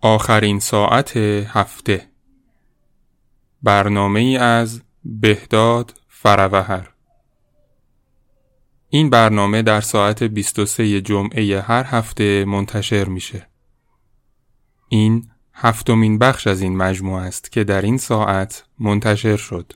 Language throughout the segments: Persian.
آخرین ساعت هفته برنامه ای از بهداد فروهر این برنامه در ساعت 23 جمعه هر هفته منتشر میشه. این هفتمین بخش از این مجموعه است که در این ساعت منتشر شد.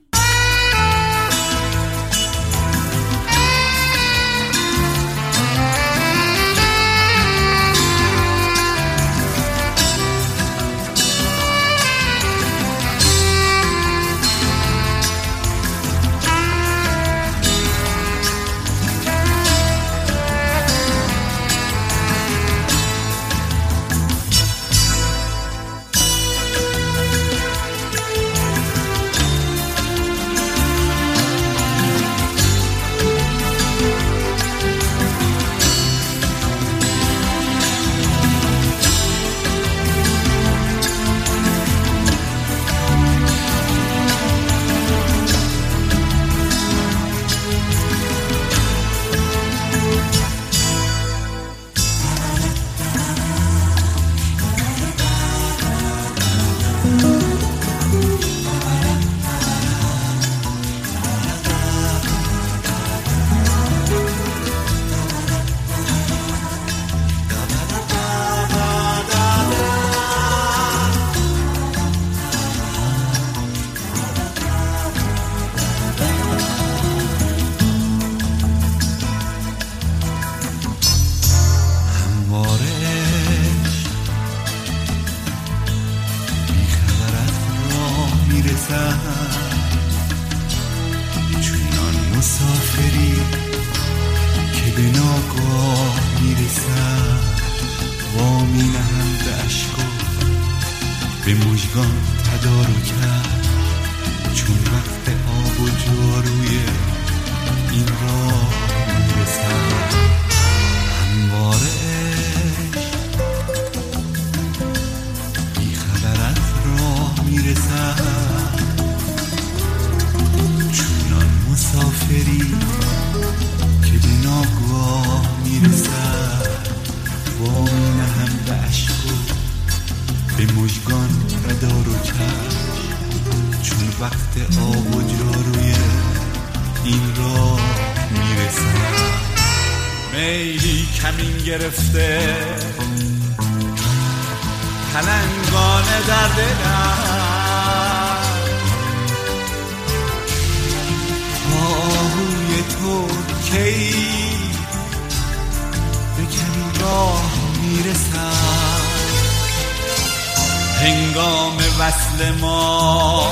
وصل ما.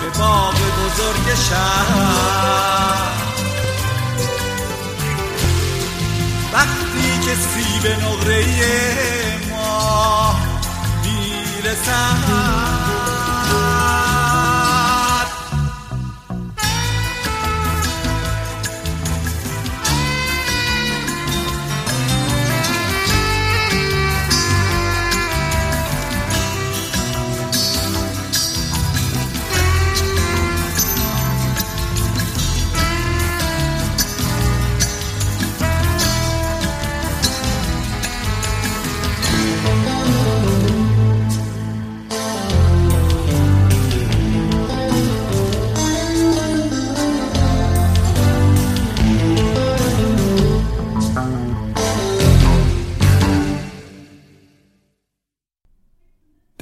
به باغ بزرگ شهر. وقتی که سیب نقره ما می‌رسد.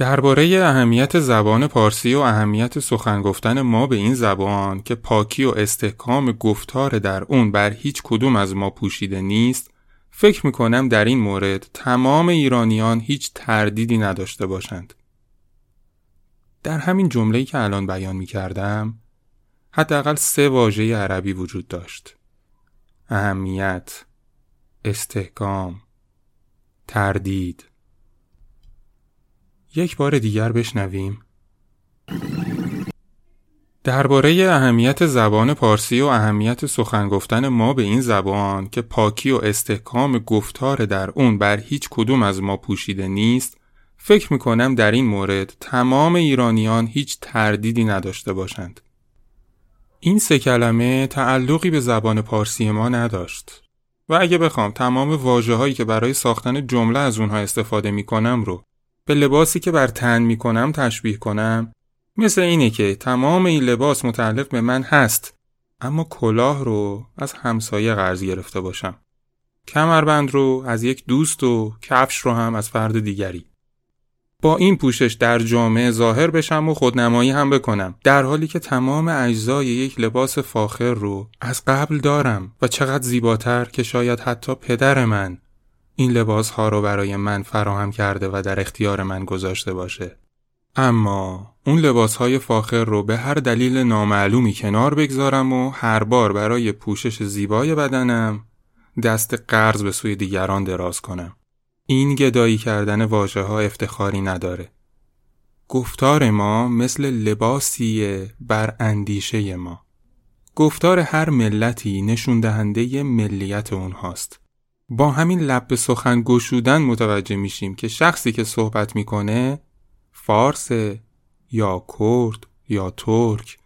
درباره اهمیت زبان پارسی و اهمیت سخن گفتن ما به این زبان که پاکی و استحکام گفتار در اون بر هیچ کدوم از ما پوشیده نیست فکر می‌کنم در این مورد تمام ایرانیان هیچ تردیدی نداشته باشند. در همین جمله‌ای که الان بیان می‌کردم حداقل سه واژه عربی وجود داشت. اهمیت، استحکام، تردید. یک بار دیگر بشنویم درباره اهمیت زبان پارسی و اهمیت سخن گفتن ما به این زبان که پاکی و استحکام گفتار در اون بر هیچ کدوم از ما پوشیده نیست فکر می‌کنم در این مورد تمام ایرانیان هیچ تردیدی نداشته باشند. این سه کلمه تعلقی به زبان پارسی ما نداشت. و اگه بخوام تمام واجه هایی که برای ساختن جمله از اونها استفاده می کنم رو به لباسی که بر تن می کنم تشبیه کنم؟ مثل اینه که تمام این لباس متعلق به من هست اما کلاه رو از همسایه قرض گرفته باشم. کمربند رو از یک دوست و کفش رو هم از فرد دیگری. با این پوشش در جامعه ظاهر بشم و خودنمایی هم بکنم. در حالی که تمام اجزای یک لباس فاخر رو از قبل دارم و چقدر زیباتر که شاید حتی پدر من این لباس ها رو برای من فراهم کرده و در اختیار من گذاشته باشه اما اون لباس های فاخر رو به هر دلیل نامعلومی کنار بگذارم و هر بار برای پوشش زیبای بدنم دست قرض به سوی دیگران دراز کنم این گدایی کردن واژه ها افتخاری نداره. گفتار ما مثل لباسیه بر اندیشه ما. گفتار هر ملتی نشون دهنده ملیت اونهاست. با همین لب به سخن گشودن متوجه میشیم که شخصی که صحبت می‌کنه فارس یا کرد یا ترک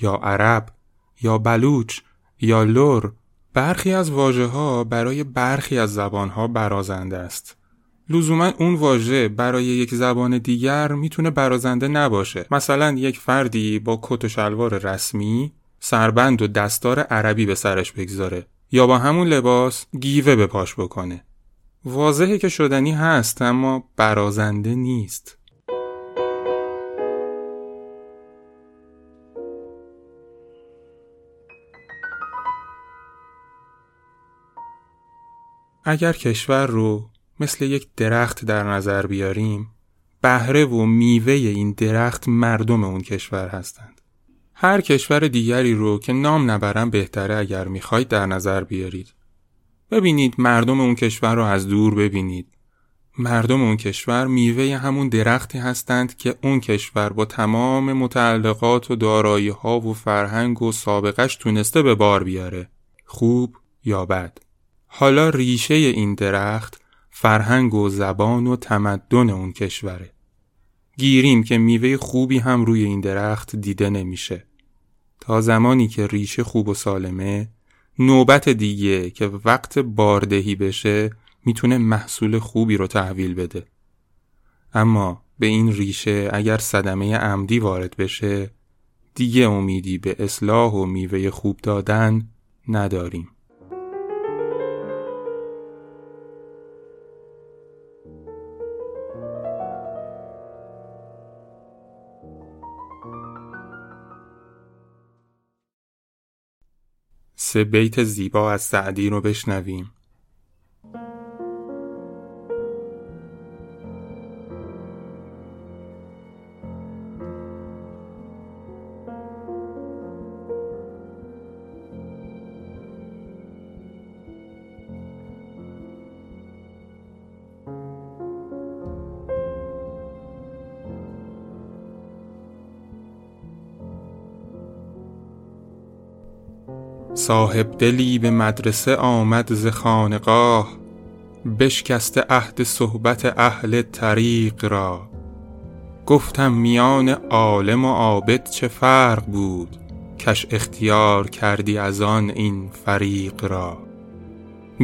یا عرب یا بلوچ یا لور برخی از واژه ها برای برخی از زبان ها برازنده است. لزوما اون واژه برای یک زبان دیگر می‌تونه برازنده نباشه مثلا یک فردی با کت و شلوار رسمی سربند و دستار عربی به سرش بگذاره یا با همون لباس گیوه به پاش بکنه. واضحه که شدنی هست اما برازنده نیست. اگر کشور رو مثل یک درخت در نظر بیاریم بهره و میوه این درخت مردم اون کشور هستند. هر کشور دیگری رو که نام نبرم بهتره اگر می‌خواید در نظر بیارید. ببینید مردم اون کشور رو از دور ببینید. مردم اون کشور میوه همون درختی هستند که اون کشور با تمام متعلقات و دارایی ها و فرهنگ و سابقش تونسته به بار بیاره خوب یا بد. حالا ریشه این درخت فرهنگ و زبان و تمدن اون کشوره. گیریم که میوه خوبی هم روی این درخت دیده نمیشه. تا زمانی که ریشه خوب و سالمه نوبت دیگه که وقت باردهی بشه می‌تونه محصول خوبی رو تحویل بده. اما به این ریشه اگر صدمه عمدی وارد بشه دیگه امیدی به اصلاح و میوه خوب دادن نداریم. سه بیت زیبا از سعدی رو بشنویم. صاحب دلی به مدرسه آمد ز خانقاه بشکست عهد صحبت اهل طریق را. گفتم میان عالم و عابد چه فرق بود؟ کش اختیار کردی از آن این فریق را.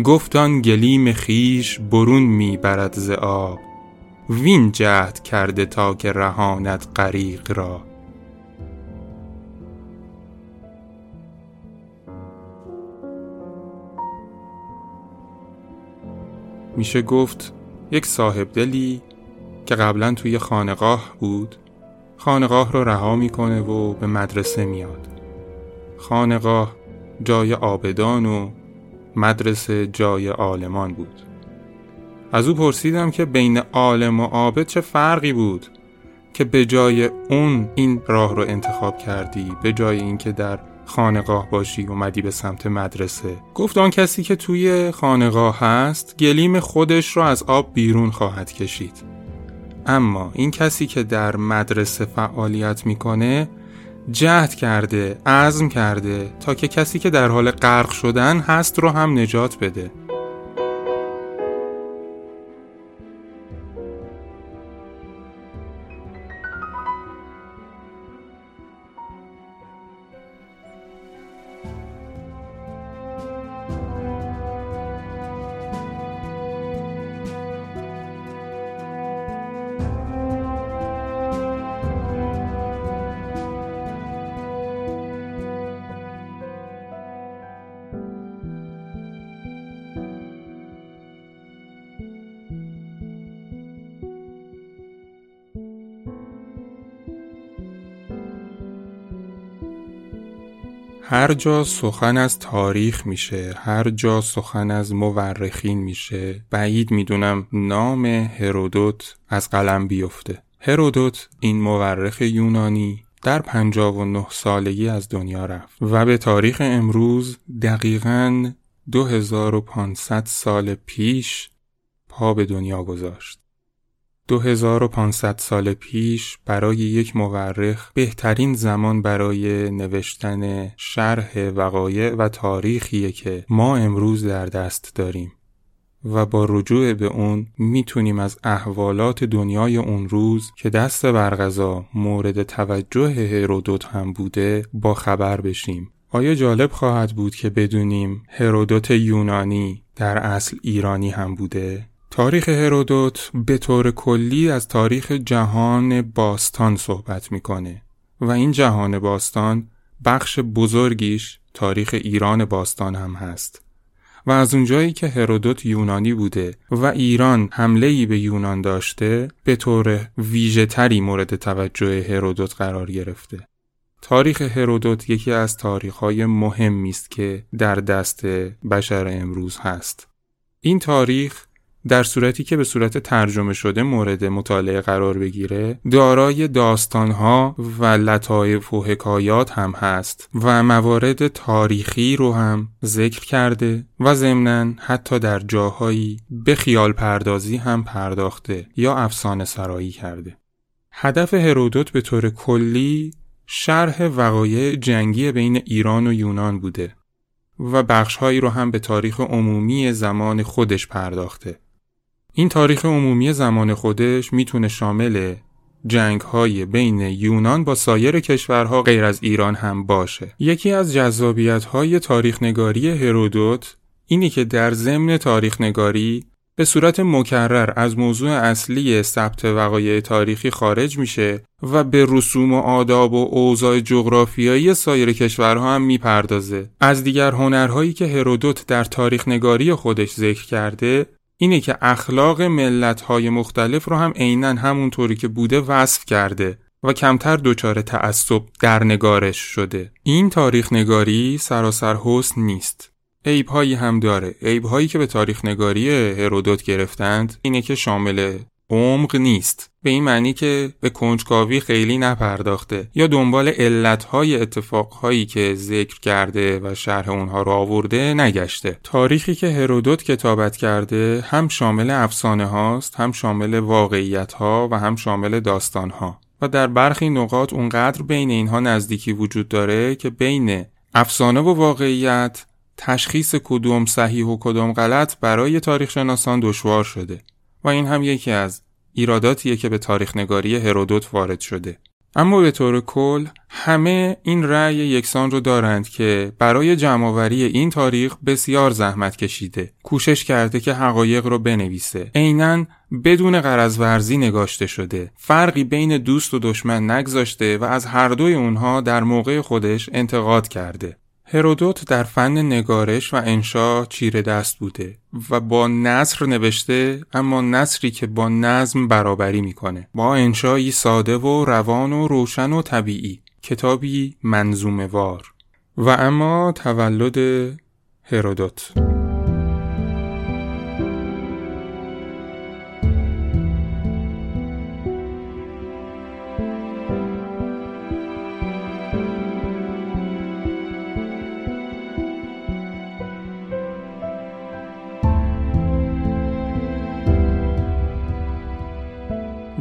گفتان گلیم خیش برون می برد ز آب. وین جهد کرده تا که رهاند غریق را. میشه گفت یک صاحب دلی که قبلا توی خانقاه بود خانقاه رو رها می‌کنه و به مدرسه میاد. خانقاه جای آبدان و مدرسه جای عالمان بود. از او پرسیدم که بین عالم و عابد چه فرقی بود که به جای اون این راه رو انتخاب کردی به جای اینکه در خانقاه باشی اومدی به سمت مدرسه. گفت آن کسی که توی خانقاه هست گلیم خودش رو از آب بیرون خواهد کشید. اما این کسی که در مدرسه فعالیت می‌کنه جهد کرده عزم کرده تا که کسی که در حال غرق شدن هست رو هم نجات بده. هر جا سخن از تاریخ میشه هر جا سخن از مورخین میشه بعید می‌دونم نام هرودوت از قلم بیفته هرودوت این مورخ یونانی در 59 سالگی از دنیا رفت و به تاریخ امروز دقیقاً 2500 سال پیش پا به دنیا گذاشت. 2500 سال پیش برای یک مورخ بهترین زمان برای نوشتن شرح وقایع و تاریخیه که ما امروز در دست داریم و با رجوع به اون می‌تونیم از احوالات دنیای اون روز که دست برغذا مورد توجه هرودوت هم بوده با خبر بشیم آیا جالب خواهد بود که بدونیم هرودوت یونانی در اصل ایرانی هم بوده؟ تاریخ هرودوت به طور کلی از تاریخ جهان باستان صحبت می‌کنه و این جهان باستان بخش بزرگیش تاریخ ایران باستان هم هست و از اونجایی که هرودوت یونانی بوده و ایران حمله ای به یونان داشته به طور ویژه تری مورد توجه هرودوت قرار گرفته. تاریخ هرودوت یکی از تاریخهای مهمی است که در دست بشر امروز هست. این تاریخ در صورتی که به صورت ترجمه شده مورد مطالعه قرار بگیره دارای داستانها و لطایف و حکایات هم هست و موارد تاریخی رو هم ذکر کرده و ضمنا حتی در جاهایی به خیال پردازی هم پرداخته یا افسانه سرایی کرده. هدف هرودوت به طور کلی شرح وقایع جنگی بین ایران و یونان بوده و بخشهایی رو هم به تاریخ عمومی زمان خودش پرداخته. این تاریخ عمومی زمان خودش می‌تونه شامل جنگ های بین یونان با سایر کشورها غیر از ایران هم باشه. یکی از جذابیت های تاریخ نگاری هرودوت اینی که در ضمن تاریخ نگاری به صورت مکرر از موضوع اصلی ثبت وقایع تاریخی خارج میشه و به رسوم و آداب و اوضاع جغرافیایی سایر کشورها هم می‌پردازه. از دیگر هنرهایی که هرودوت در تاریخ نگاری خودش ذکر کرده اینه که اخلاق ملت‌های مختلف رو هم عینا همونطوری که بوده وصف کرده و کمتر دچار تعصب در نگارش شده. این تاریخ نگاری سراسر حسن نیست. عیب هایی هم داره. عیب هایی که به تاریخ نگاری هرودوت گرفتند اینه که شامل عمق نیست. به این معنی که به کنجکاوی خیلی نپرداخته یا دنبال علتهای اتفاقهایی که ذکر کرده و شرح اونها رو آورده نگشته. تاریخی که هرودوت کتابت کرده هم شامل افسانه هاست هم شامل واقعیت ها و هم شامل داستان ها و در برخی نقاط اونقدر بین اینها نزدیکی وجود داره که بین افسانه و واقعیت تشخیص کدوم صحیح و کدوم غلط برای تاریخ شناسان دشوار شده. و این هم یکی از ایراداتیه که به تاریخ نگاری هرودوت وارد شده. اما به طور کل همه این رأی یکسان رو دارند که برای جمعآوری این تاریخ بسیار زحمت کشیده. کوشش کرده که حقایق رو بنویسه. عینا بدون قرض ورزی نگاشته شده. فرقی بین دوست و دشمن نگذاشته و از هر دوی اونها در موقع خودش انتقاد کرده. هرودوت در فن نگارش و انشا چیره دست بوده و با نصر نوشته اما نصری که با نظم برابری می‌کنه. با انشایی ساده و روان و روشن و طبیعی. کتابی منظومه وار و اما تولد هرودوت.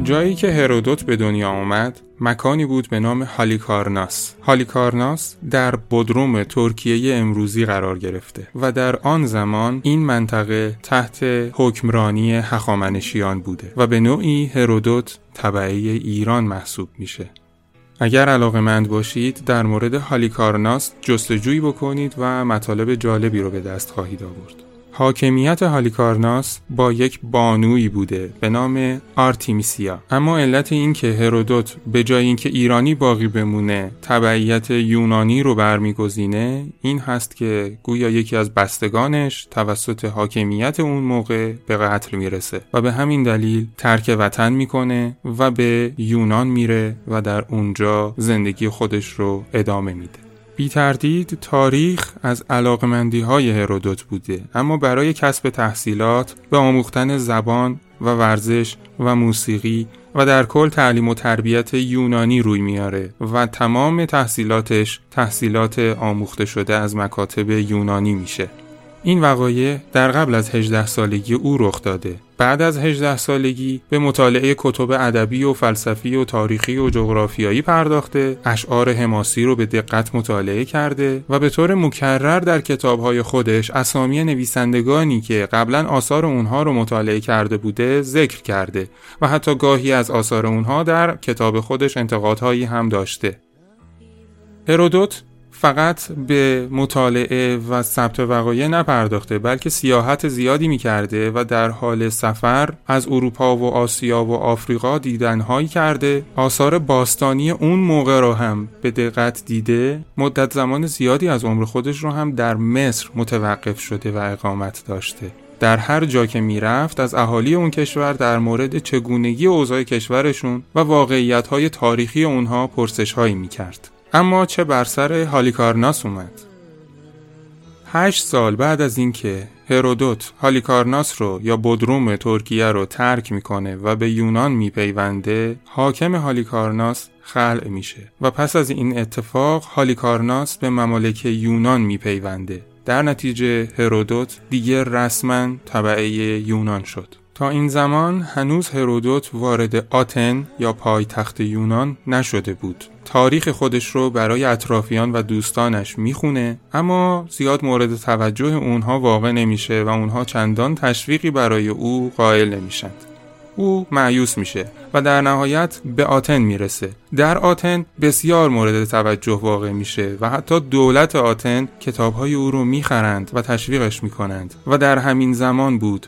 جایی که هرودوت به دنیا آمد مکانی بود به نام هالیکارناس. هالیکارناس در بدروم ترکیه امروزی قرار گرفته و در آن زمان این منطقه تحت حکمرانی هخامنشیان بوده و به نوعی هرودوت طبعه ایران محسوب میشه. اگر علاقه مند باشید در مورد هالیکارناس جستجویی بکنید و مطالب جالبی رو به دست خواهید آورد. حاکمیت هالیکارناس با یک بانویی بوده به نام آرتیمیسیا. اما علت این که هرودوت به جای اینکه ایرانی باقی بمونه تبعیت یونانی رو برمیگزینه این هست که گویا یکی از بستگانش توسط حاکمیت اون موقع به قتل می‌رسه و به همین دلیل ترک وطن می‌کنه و به یونان میره و در اونجا زندگی خودش رو ادامه میده. بی تردید تاریخ از علاقمندی های هرودوت بوده اما برای کسب تحصیلات به آموختن زبان و ورزش و موسیقی و در کل تعلیم و تربیت یونانی روی میاره و تمام تحصیلاتش تحصیلات آموخته شده از مکاتب یونانی میشه. این وقایع در قبل از 18 سالگی او رخ داده. بعد از 18 سالگی به مطالعه کتب ادبی و فلسفی و تاریخی و جغرافیایی پرداخته، اشعار حماسی رو به دقت مطالعه کرده و به طور مکرر در کتابهای خودش اسامی نویسندگانی که قبلا آثار اونها رو مطالعه کرده بوده ذکر کرده و حتی گاهی از آثار اونها در کتاب خودش انتقادهایی هم داشته. هرودوت فقط به مطالعه و ثبت وقایع نپرداخته بلکه سیاحت زیادی می‌کرده و در حال سفر از اروپا و آسیا و آفریقا دیدنهایی کرده. آثار باستانی اون موقع رو هم به دقت دیده. مدت زمان زیادی از عمر خودش رو هم در مصر متوقف شده و اقامت داشته. در هر جا که می‌رفت از اهالی اون کشور در مورد چگونگی اوضاع کشورشون و واقعیت های تاریخی اونها پرسش هایی می‌کرد. اما چه بر سر هالیکارناس اومد. هشت سال بعد از اینکه هرودوت هالیکارناس رو یا بودروم ترکیه رو ترک می‌کنه و به یونان میپیونده حاکم هالیکارناس خلع میشه و پس از این اتفاق هالیکارناس به ممالک یونان میپیونده. در نتیجه هرودوت دیگه رسما طبعه یونان شد. تا این زمان هنوز هرودوت وارد آتن یا پایتخت یونان نشده بود. تاریخ خودش رو برای اطرافیان و دوستانش می‌خونه اما زیاد مورد توجه اونها واقع نمیشه و اونها چندان تشویقی برای او قائل نمیشند. او معیوس میشه و در نهایت به آتن می‌رسه در آتن بسیار مورد توجه واقع میشه و حتی دولت آتن کتابهای او رو می‌خرند و تشویقش می‌کنند و در همین زمان بود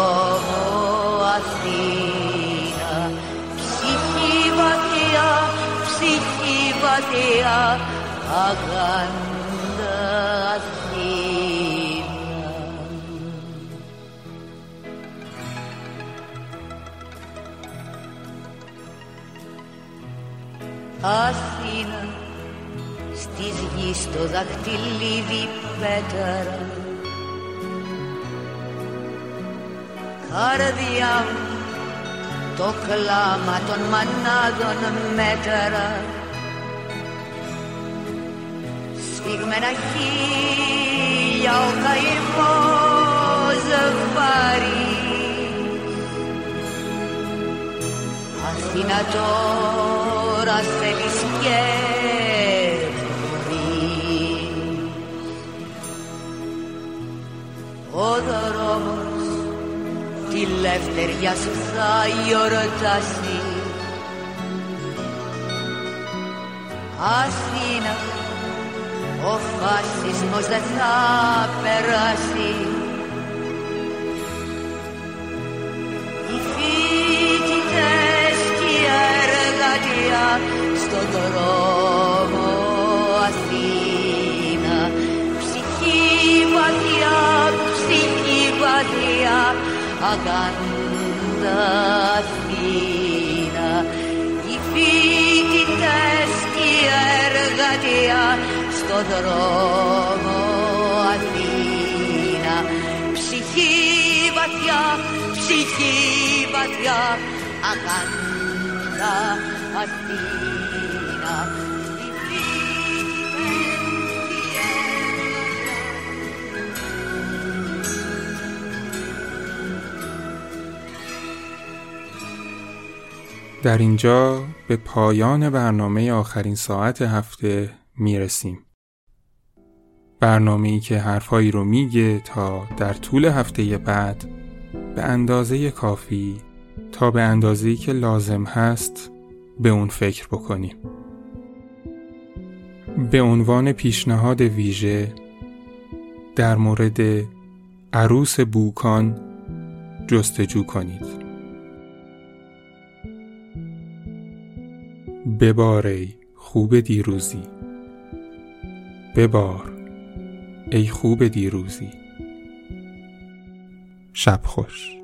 βαθιά αγάντα Αθήνα. Αθήνα στις γης στο δαχτυλίδι πέταρα. Καρδιά μου το κλάμα των μανάδων μέτρα σφιγμένα χίλια ο καημός ζευγάρι. Αθήνα τώρα θέλεις κέρδη Ο δρόμος τη σου θα γιορτάσει. Αθήνα ο φασισμός δεν θα περάσει. Οι φοιτητές και η εργατία στον δρόμο Αθήνα. Ψυχή βαθιά, ψυχή βαθιά αγάντα Αθήνα. Οι φοιτητές και η εργατία στο δρόμο Αθήνα ψυχή βαθιά, ψυχή βαθιά αγάντα Αθήνα οι φοιτητές και η εργατία در اینجا به پایان برنامه آخرین ساعت هفته میرسیم. برنامه ای که حرفهایی رو میگه تا در طول هفته بعد به اندازه کافی تا به اندازه‌ای که لازم هست به اون فکر بکنیم. به عنوان پیشنهاد ویژه در مورد عروس بوکان جستجو کنید. ببار ای خوب دیروزی. ببار. ای خوب دیروزی. شب خوش.